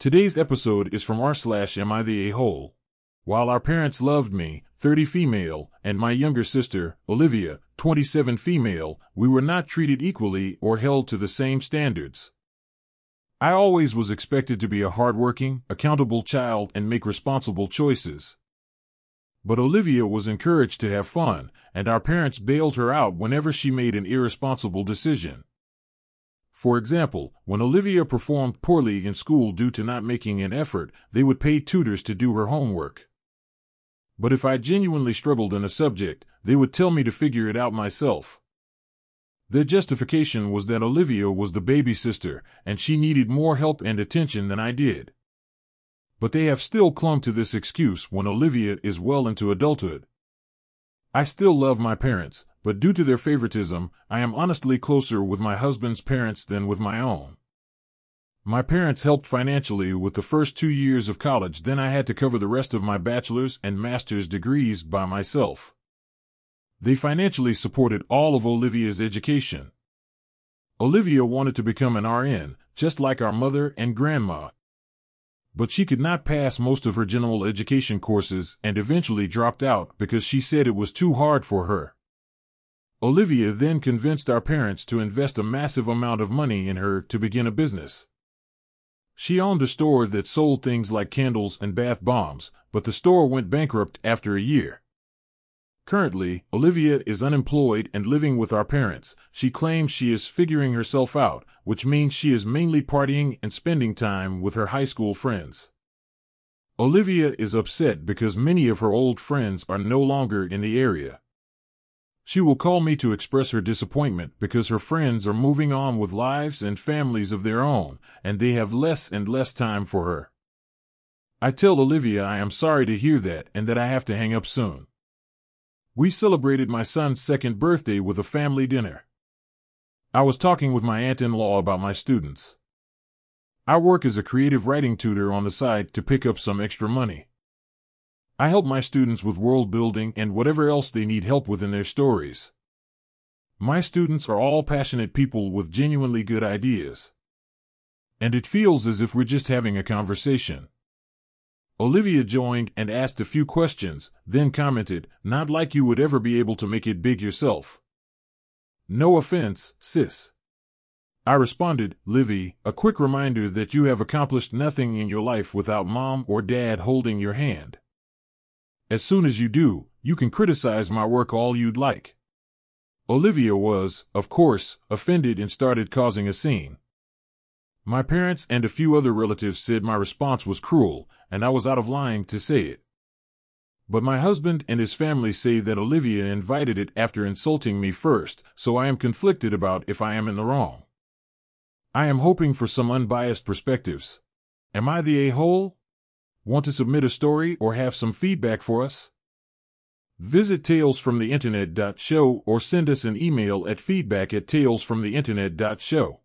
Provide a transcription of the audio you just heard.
Today's episode is from r slash am I the a-hole. While our parents loved me, 30 female, and my younger sister, Olivia, 27 female, we were not treated equally or held to the same standards. I always was expected to be a hardworking, accountable child and make responsible choices. But Olivia was encouraged to have fun, and our parents bailed her out whenever she made an irresponsible decision. For example, when Olivia performed poorly in school due to not making an effort, they would pay tutors to do her homework. But if I genuinely struggled in a subject, they would tell me to figure it out myself. Their justification was that Olivia was the baby sister, and she needed more help and attention than I did. But they have still clung to this excuse when Olivia is well into adulthood. I still love my parents, but due to their favoritism, I am honestly closer with my husband's parents than with my own. My parents helped financially with the first two years of college, then I had to cover the rest of my bachelor's and master's degrees by myself. They financially supported all of Olivia's education. Olivia wanted to become an RN, just like our mother and grandma, but she could not pass most of her general education courses and eventually dropped out because she said it was too hard for her. Olivia then convinced our parents to invest a massive amount of money in her to begin a business. She owned a store that sold things like candles and bath bombs, but the store went bankrupt after a year. Currently, Olivia is unemployed and living with our parents. She claims she is figuring herself out, which means she is mainly partying and spending time with her high school friends. Olivia is upset because many of her old friends are no longer in the area. She will call me to express her disappointment because her friends are moving on with lives and families of their own, and they have less and less time for her. I tell Olivia I am sorry to hear that and that I have to hang up soon. We celebrated my son's second birthday with a family dinner. I was talking with my aunt in law about my students. I work as a creative writing tutor on the side to pick up some extra money. I help my students with world building and whatever else they need help with in their stories. My students are all passionate people with genuinely good ideas. And it feels as if we're just having a conversation. Olivia joined and asked a few questions, then commented, Not like you would ever be able to make it big yourself. No offense, sis. I responded, Livy, a quick reminder that you have accomplished nothing in your life without mom or dad holding your hand. As soon as you do, you can criticize my work all you'd like. Olivia was, of course, offended and started causing a scene. My parents and a few other relatives said my response was cruel, and I was out of line to say it. But my husband and his family say that Olivia invited it after insulting me first, so I am conflicted about if I am in the wrong. I am hoping for some unbiased perspectives. Am I the a-hole? Want to submit a story or have some feedback for us? Visit talesfromtheinternet.show or send us an email at feedback at talesfromtheinternet.show.